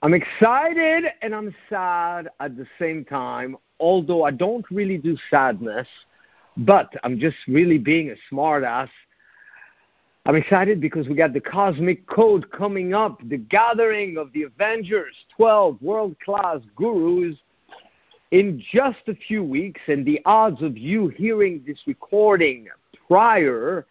I'm excited and I'm sad at the same time, although I don't really do sadness, but I'm just really being a smartass. I'm excited because we got the Cosmic Code coming up, the gathering of the Avengers, 12 world class gurus in just a few weeks, and the odds of you hearing this recording prior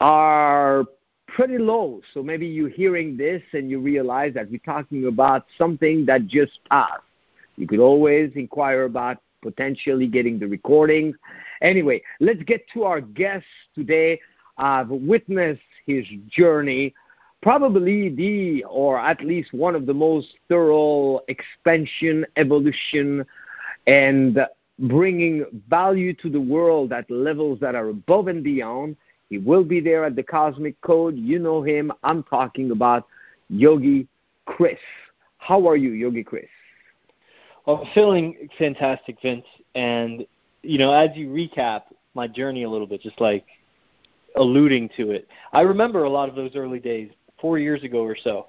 are pretty low. So maybe you're hearing this and you realize that we're talking about something that just passed. You could always inquire about potentially getting the recordings. Anyway, let's get to our guest today. I've witnessed his journey, probably the, or at least one of the most thorough expansion, evolution, and bringing value to the world at levels that are above and beyond. He will be there at the Cosmic Code. You know him. I'm talking about Yogi Chris. How are you, Yogi Chris? Well, I'm feeling fantastic, Vince. And, you know, as you recap my journey a little bit, just like alluding to it, I remember a lot of those early days, four years ago or so.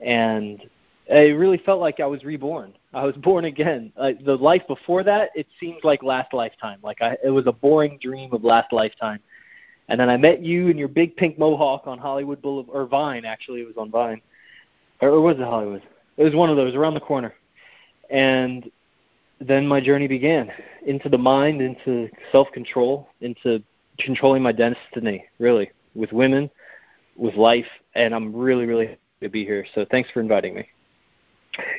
And it really felt like I was reborn. I was born again. Uh, the life before that, it seemed like last lifetime. Like I, it was a boring dream of last lifetime. And then I met you and your big pink mohawk on Hollywood Boulevard, or Vine, actually, it was on Vine. Or was it Hollywood? It was one of those around the corner. And then my journey began into the mind, into self control, into controlling my destiny, really, with women, with life. And I'm really, really happy to be here. So thanks for inviting me.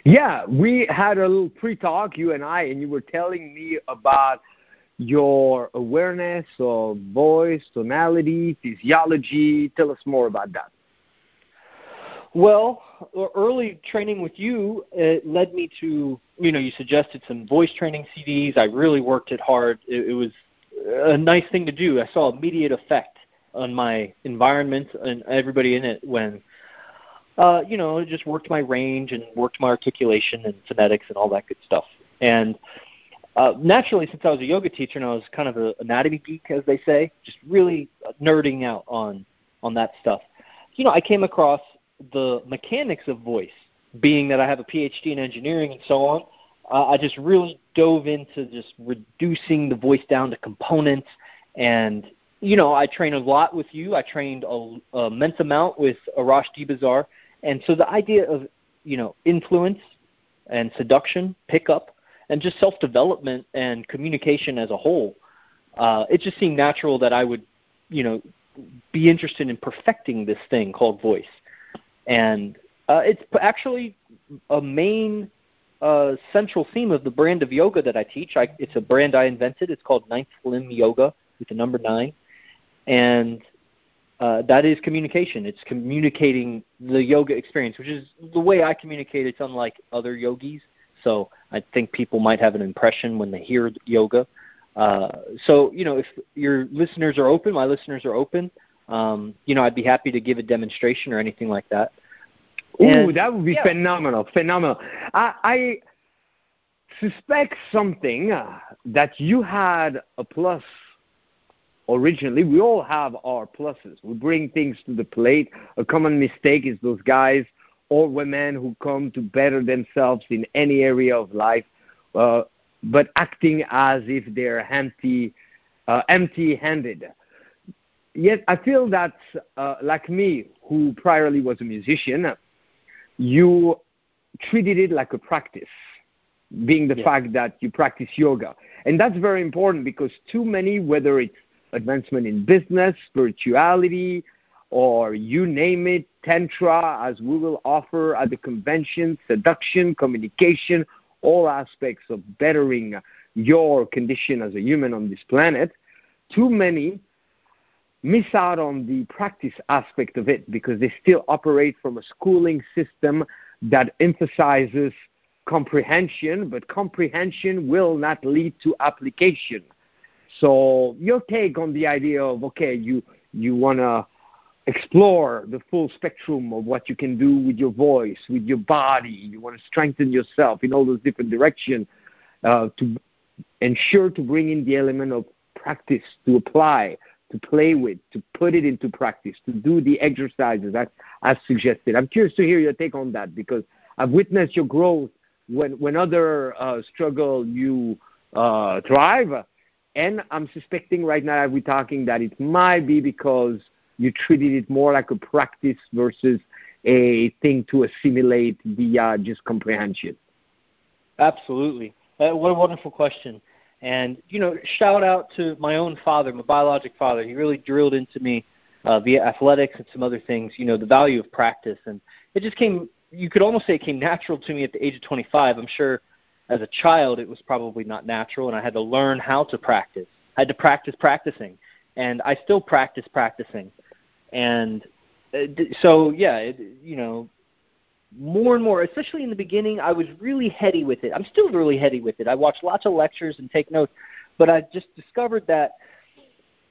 Yeah, we had a little pre talk, you and I, and you were telling me about your awareness of voice, tonality, physiology. Tell us more about that. Well, early training with you it led me to, you know, you suggested some voice training CDs. I really worked it hard. It, it was a nice thing to do. I saw immediate effect on my environment and everybody in it when, uh, you know, it just worked my range and worked my articulation and phonetics and all that good stuff. And uh, naturally, since I was a yoga teacher and I was kind of an anatomy geek, as they say, just really nerding out on on that stuff. You know, I came across the mechanics of voice, being that I have a PhD in engineering and so on. Uh, I just really dove into just reducing the voice down to components, and you know, I trained a lot with you. I trained a, a immense amount with Arash Dibazar, and so the idea of you know influence and seduction, pickup, and just self development and communication as a whole, uh, it just seemed natural that I would, you know, be interested in perfecting this thing called voice. And uh, it's actually a main uh, central theme of the brand of yoga that I teach. I, it's a brand I invented. It's called Ninth Limb Yoga with the number nine, and uh, that is communication. It's communicating the yoga experience, which is the way I communicate. It's unlike other yogis. So I think people might have an impression when they hear yoga. Uh, so you know, if your listeners are open, my listeners are open. Um, you know, I'd be happy to give a demonstration or anything like that. Ooh, that would be yeah. phenomenal, phenomenal. I, I suspect something uh, that you had a plus originally. We all have our pluses. We bring things to the plate. A common mistake is those guys or women who come to better themselves in any area of life, uh, but acting as if they're empty, uh, empty-handed. Yet I feel that, uh, like me, who priorly was a musician, you treated it like a practice, being the yeah. fact that you practice yoga. And that's very important because too many, whether it's advancement in business, spirituality, or you name it, Tantra, as we will offer at the convention, seduction, communication, all aspects of bettering your condition as a human on this planet. Too many miss out on the practice aspect of it because they still operate from a schooling system that emphasizes comprehension, but comprehension will not lead to application. So your take on the idea of okay, you you want to explore the full spectrum of what you can do with your voice, with your body. You want to strengthen yourself in all those different directions uh, to ensure to bring in the element of practice, to apply, to play with, to put it into practice, to do the exercises that I've suggested. I'm curious to hear your take on that because I've witnessed your growth when when other uh, struggle, you uh, thrive. And I'm suspecting right now, as we're talking that it might be because you treated it more like a practice versus a thing to assimilate via just comprehension. Absolutely. Uh, what a wonderful question. And, you know, shout out to my own father, my biologic father. He really drilled into me uh, via athletics and some other things, you know, the value of practice. And it just came, you could almost say it came natural to me at the age of 25. I'm sure as a child it was probably not natural, and I had to learn how to practice. I had to practice practicing. And I still practice practicing. And uh, so, yeah, it, you know, more and more, especially in the beginning, I was really heady with it. I'm still really heady with it. I watch lots of lectures and take notes, but I just discovered that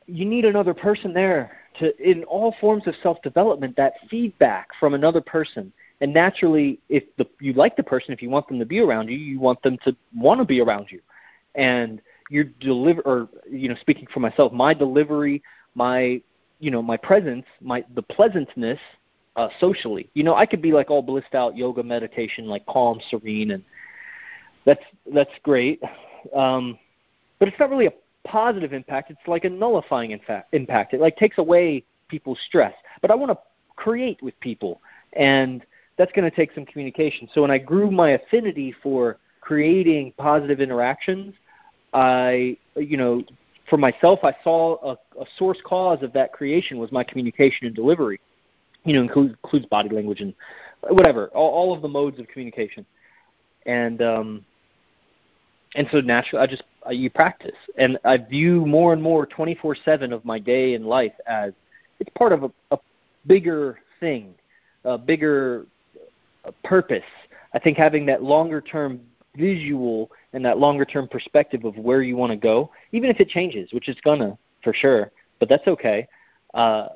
you need another person there to in all forms of self-development that feedback from another person. And naturally, if the, you like the person, if you want them to be around you, you want them to want to be around you. And your deliver, or you know, speaking for myself, my delivery, my you know, my presence, my the pleasantness uh, socially. You know, I could be like all blissed out yoga meditation, like calm, serene, and that's that's great. Um, but it's not really a positive impact. It's like a nullifying impact. It like takes away people's stress. But I want to create with people, and that's going to take some communication. So when I grew my affinity for creating positive interactions, I, you know, for myself, I saw a, a source cause of that creation was my communication and delivery you know, includes, includes body language and whatever, all, all of the modes of communication. And um, and so naturally, I just I, you practice, and I view more and more 24/7 of my day and life as it's part of a, a bigger thing, a bigger uh, purpose. I think having that longer term visual and that longer term perspective of where you want to go, even if it changes, which it's gonna for sure, but that's okay. Uh,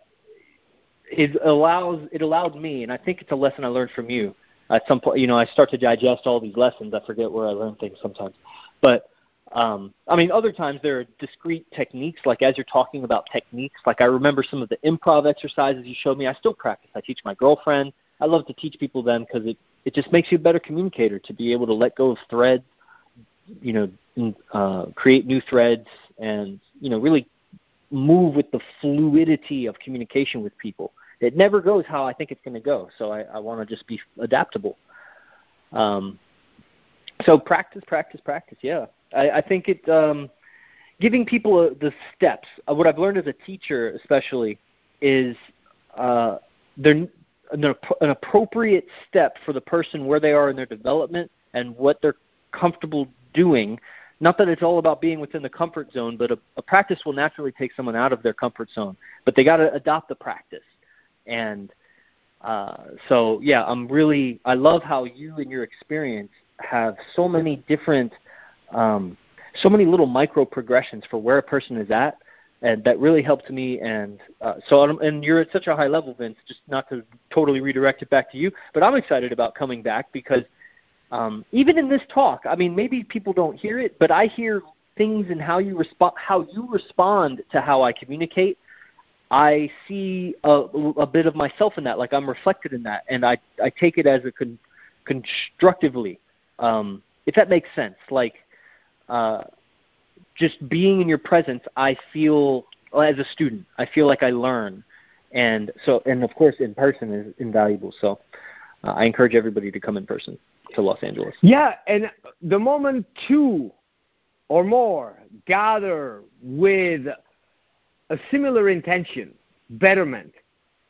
it allows it allowed me, and I think it's a lesson I learned from you. At some point, you know, I start to digest all these lessons. I forget where I learn things sometimes, but um, I mean, other times there are discrete techniques. Like as you're talking about techniques, like I remember some of the improv exercises you showed me. I still practice. I teach my girlfriend. I love to teach people them because it it just makes you a better communicator to be able to let go of threads, you know, uh, create new threads, and you know, really move with the fluidity of communication with people it never goes how I think it's going to go. So I, I want to just be adaptable. Um, so practice, practice, practice. Yeah, I, I think it um, giving people a, the steps. Uh, what I've learned as a teacher, especially, is uh, they're an, an appropriate step for the person where they are in their development and what they're comfortable doing. Not that it's all about being within the comfort zone, but a, a practice will naturally take someone out of their comfort zone. But they got to adopt the practice and uh, so yeah, I'm really I love how you and your experience have so many different, um, so many little micro progressions for where a person is at, and that really helped me. And uh, so and you're at such a high level, Vince. Just not to totally redirect it back to you, but I'm excited about coming back because um, even in this talk, I mean, maybe people don't hear it, but I hear things and how you respond, how you respond to how I communicate I see a, a bit of myself in that, like I'm reflected in that, and I I take it as a con, constructively, um, if that makes sense. Like, uh, just being in your presence, I feel as a student, I feel like I learn, and so and of course in person is invaluable. So uh, I encourage everybody to come in person to Los Angeles. Yeah, and the moment two or more gather with a similar intention, betterment,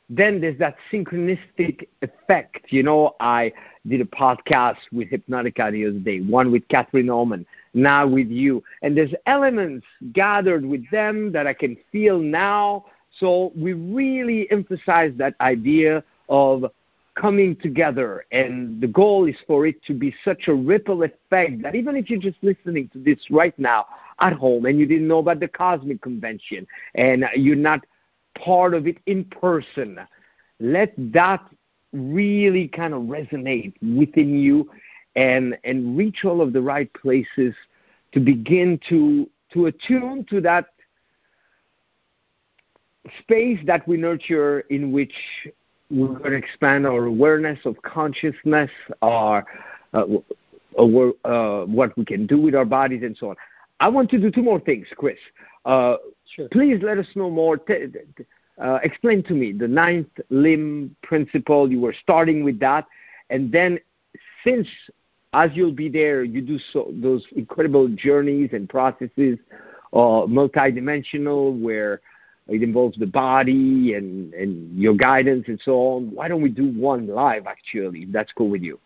then there's that synchronistic effect. You know, I did a podcast with Hypnotica the other day, one with Catherine Oman, now with you. And there's elements gathered with them that I can feel now. So we really emphasize that idea of coming together. And the goal is for it to be such a ripple effect that even if you're just listening to this right now, at home and you didn't know about the cosmic convention and you're not part of it in person, let that really kind of resonate within you and and reach all of the right places to begin to to attune to that space that we nurture in which we're going to expand our awareness of consciousness, our uh, uh, what we can do with our bodies, and so on. I want to do two more things, Chris. Uh, sure. Please let us know more. T- uh, explain to me the ninth limb principle. You were starting with that, and then since as you'll be there, you do so, those incredible journeys and processes, uh, multidimensional, where it involves the body and, and your guidance and so on. Why don't we do one live, actually, if that's cool with you?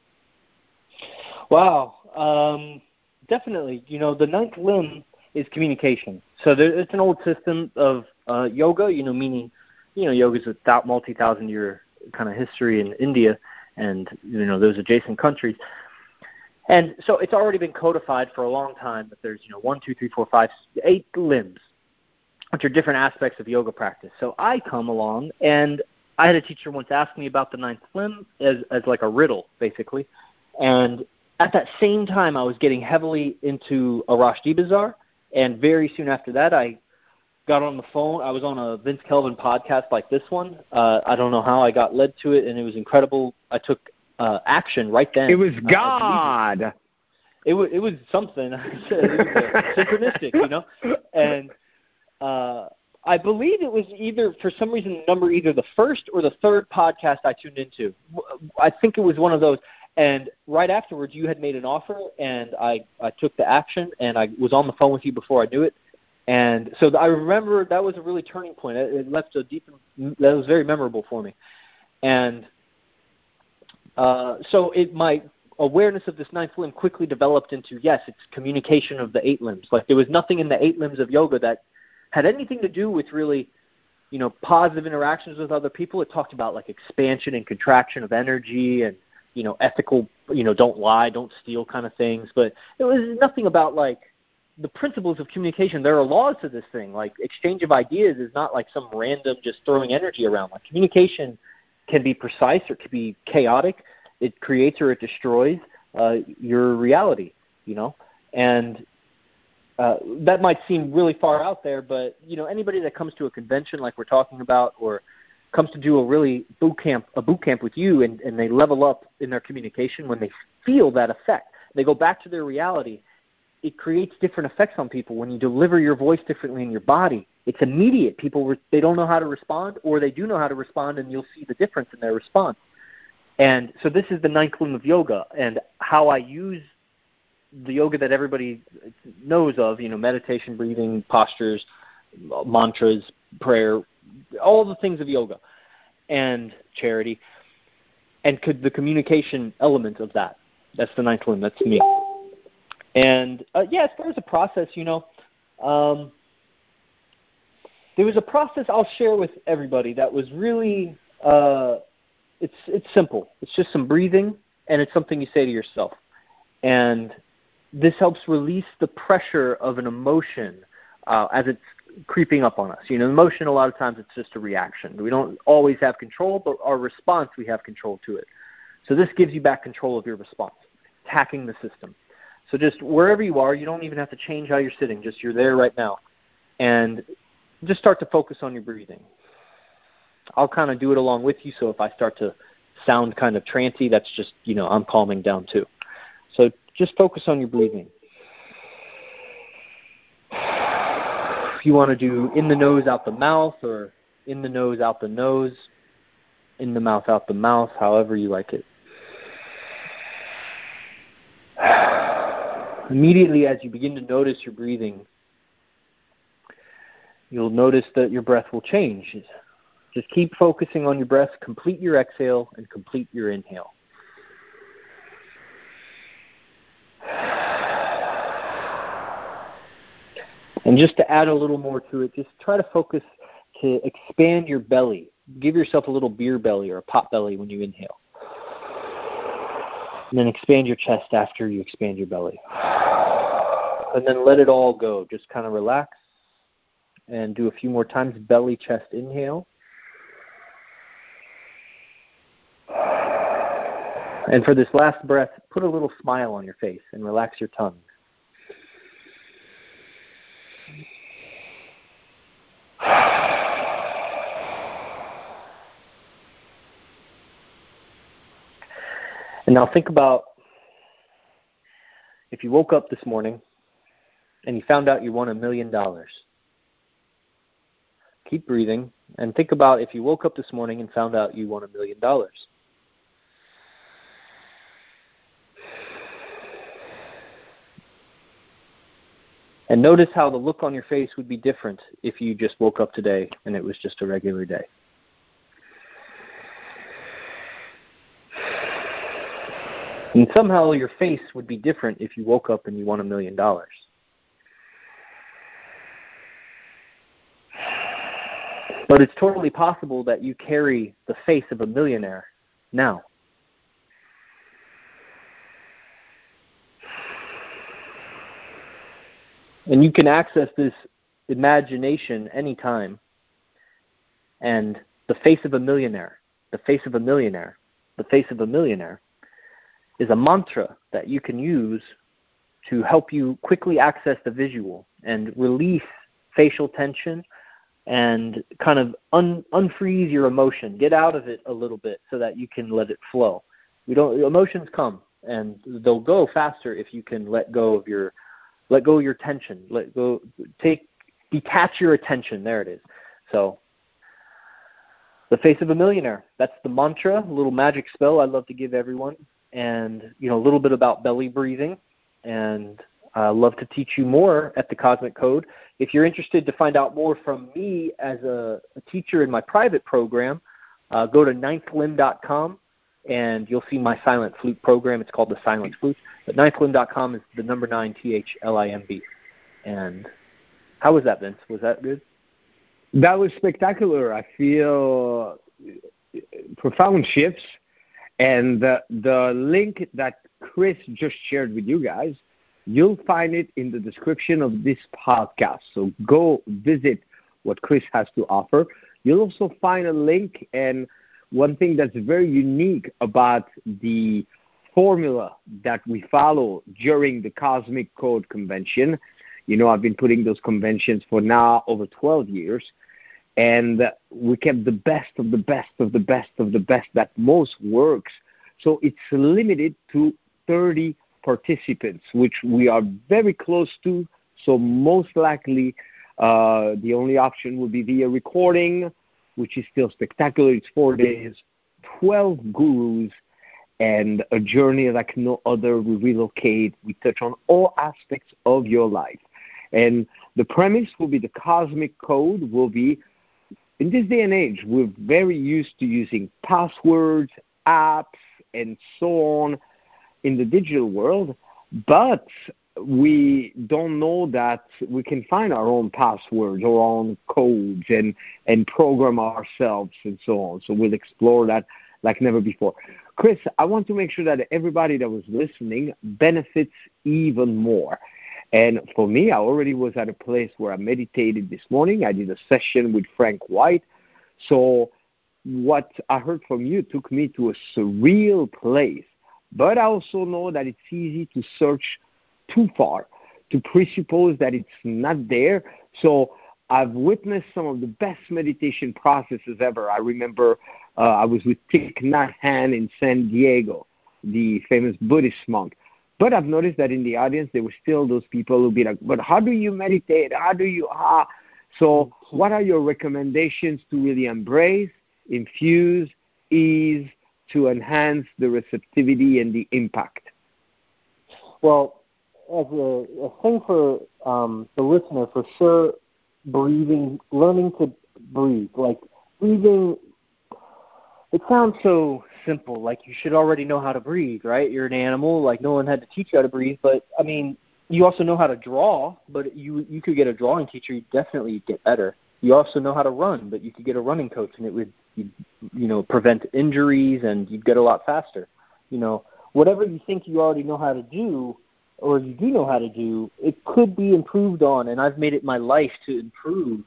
Wow. Um, definitely. You know, the ninth limb is communication. So there, it's an old system of uh, yoga, you know, meaning, you know, yoga is a multi-thousand year kind of history in India and, you know, those adjacent countries. And so it's already been codified for a long time that there's, you know, one, two, three, four, five, eight limbs which are different aspects of yoga practice. So I come along, and I had a teacher once ask me about the ninth limb as as like a riddle, basically. And at that same time, I was getting heavily into Arash Dibazar, and very soon after that, I got on the phone. I was on a Vince Kelvin podcast like this one. Uh, I don't know how I got led to it, and it was incredible. I took uh, action right then. It was God. It. it was it was something. it was synchronistic, you know, and uh, I believe it was either for some reason the number either the first or the third podcast I tuned into. I think it was one of those. And right afterwards, you had made an offer, and I I took the action, and I was on the phone with you before I knew it. And so I remember that was a really turning point. It, it left a deep that was very memorable for me. And uh, so it my awareness of this ninth limb quickly developed into yes, it's communication of the eight limbs. Like there was nothing in the eight limbs of yoga that had anything to do with really you know positive interactions with other people it talked about like expansion and contraction of energy and you know ethical you know don't lie don't steal kind of things. But it was nothing about like the principles of communication. There are laws to this thing. Like exchange of ideas is not like some random just throwing energy around. Like communication can be precise or it can be chaotic. It creates or it destroys uh, your reality you know? And uh, that might seem really far out there, but you know anybody that comes to a convention like we're talking about, or comes to do a really boot camp a boot camp with you, and, and they level up in their communication when they feel that effect, they go back to their reality. It creates different effects on people when you deliver your voice differently in your body. It's immediate. People they don't know how to respond, or they do know how to respond, and you'll see the difference in their response. And so this is the ninth limb of yoga, and how I use the yoga that everybody knows of, you know, meditation, breathing, postures, mantras, prayer, all the things of yoga, and charity, and could the communication element of that. That's the ninth limb. That's me. And uh, yeah, as far as the process, you know, um, there was a process I'll share with everybody that was really uh, it's it's simple. It's just some breathing, and it's something you say to yourself. And this helps release the pressure of an emotion uh, as it's creeping up on us. You know, emotion a lot of times it's just a reaction. We don't always have control, but our response we have control to it. So this gives you back control of your response, hacking the system. So just wherever you are, you don't even have to change how you're sitting. Just you're there right now, and just start to focus on your breathing. I'll kind of do it along with you. So if I start to sound kind of trancy, that's just you know I'm calming down too. So just focus on your breathing. If you want to do in the nose, out the mouth, or in the nose, out the nose, in the mouth, out the mouth, however you like it. Immediately as you begin to notice your breathing, you'll notice that your breath will change. Just keep focusing on your breath, complete your exhale, and complete your inhale. And just to add a little more to it, just try to focus to expand your belly. Give yourself a little beer belly or a pot belly when you inhale. And then expand your chest after you expand your belly. And then let it all go. Just kind of relax and do a few more times belly chest inhale. And for this last breath, put a little smile on your face and relax your tongue. And now think about if you woke up this morning and you found out you won a million dollars. Keep breathing and think about if you woke up this morning and found out you won a million dollars. And notice how the look on your face would be different if you just woke up today and it was just a regular day. And somehow your face would be different if you woke up and you won a million dollars. But it's totally possible that you carry the face of a millionaire now. And you can access this imagination anytime. And the face of a millionaire, the face of a millionaire, the face of a millionaire is a mantra that you can use to help you quickly access the visual and release facial tension and kind of un, unfreeze your emotion. Get out of it a little bit so that you can let it flow. We don't emotions come and they'll go faster if you can let go of your let go of your tension. Let go take detach your attention. There it is. So the face of a millionaire. That's the mantra, a little magic spell I love to give everyone. And you know, a little bit about belly breathing and I uh, love to teach you more at the Cosmic Code. If you're interested to find out more from me as a, a teacher in my private program, uh, go to ninthlimb.com and you'll see my silent flute program. It's called the Silent Flute. But ninthlimb.com is the number nine T H L I M B. And how was that, Vince? Was that good? That was spectacular. I feel profound shifts. And the, the link that Chris just shared with you guys – You'll find it in the description of this podcast. So go visit what Chris has to offer. You'll also find a link and one thing that's very unique about the formula that we follow during the Cosmic Code Convention. You know, I've been putting those conventions for now over 12 years, and we kept the best of the best of the best of the best that most works. So it's limited to 30 participants, which we are very close to. So most likely, uh, the only option would be via recording, which is still spectacular. It's four days, 12 gurus, and a journey like no other. We relocate. We touch on all aspects of your life. And the premise will be the cosmic code will be in this day and age, we're very used to using passwords, apps, and so on in the digital world, but we don't know that we can find our own passwords, or our own codes, and and program ourselves and so on. So we'll explore that like never before. Chris, I want to make sure that everybody that was listening benefits even more. And for me, I already was at a place where I meditated this morning. I did a session with Frank White. So what I heard from you took me to a surreal place but I also know that it's easy to search too far, to presuppose that it's not there. So I've witnessed some of the best meditation processes ever. I remember uh, I was with Thich Nhat Hanh in San Diego, the famous Buddhist monk. But I've noticed that in the audience, there were still those people who'd be like, but how do you meditate? How do you, ah? So what are your recommendations to really embrace, infuse, ease, to enhance the receptivity and the impact? Well, as a, a thing for um, the listener, for sure, breathing, learning to breathe. Like breathing, it sounds so simple. Like you should already know how to breathe, right? You're an animal. Like no one had to teach you how to breathe. But I mean, you also know how to draw. But you you could get a drawing teacher. You definitely get better. You also know how to run, but you could get a running coach, and it would you you know prevent injuries and you'd get a lot faster. You know, whatever you think you already know how to do or you do know how to do, it could be improved on and I've made it my life to improve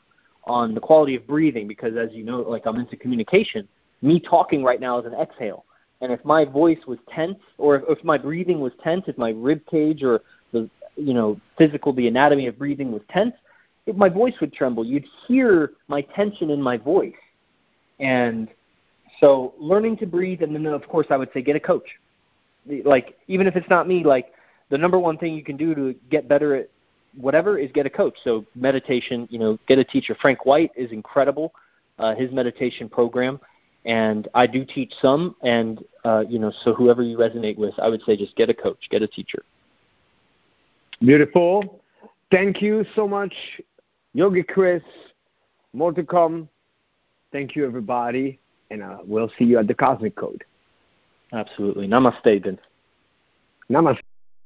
on the quality of breathing because as you know, like I'm into communication. Me talking right now is an exhale. And if my voice was tense or if, if my breathing was tense, if my rib cage or the you know, physical the anatomy of breathing was tense, it, my voice would tremble. You'd hear my tension in my voice. And so learning to breathe, and then of course I would say get a coach. like even if it's not me, like the number one thing you can do to get better at whatever is get a coach. So meditation, you know, get a teacher. Frank White is incredible. Uh, his meditation program, and I do teach some. And uh, you know, so whoever you resonate with, I would say just get a coach, get a teacher. Beautiful. Thank you so much, Yogi Chris. More to come. Thank you, everybody, and uh, we'll see you at the Cosmic Code. Absolutely. Namaste, Vince. Namaste.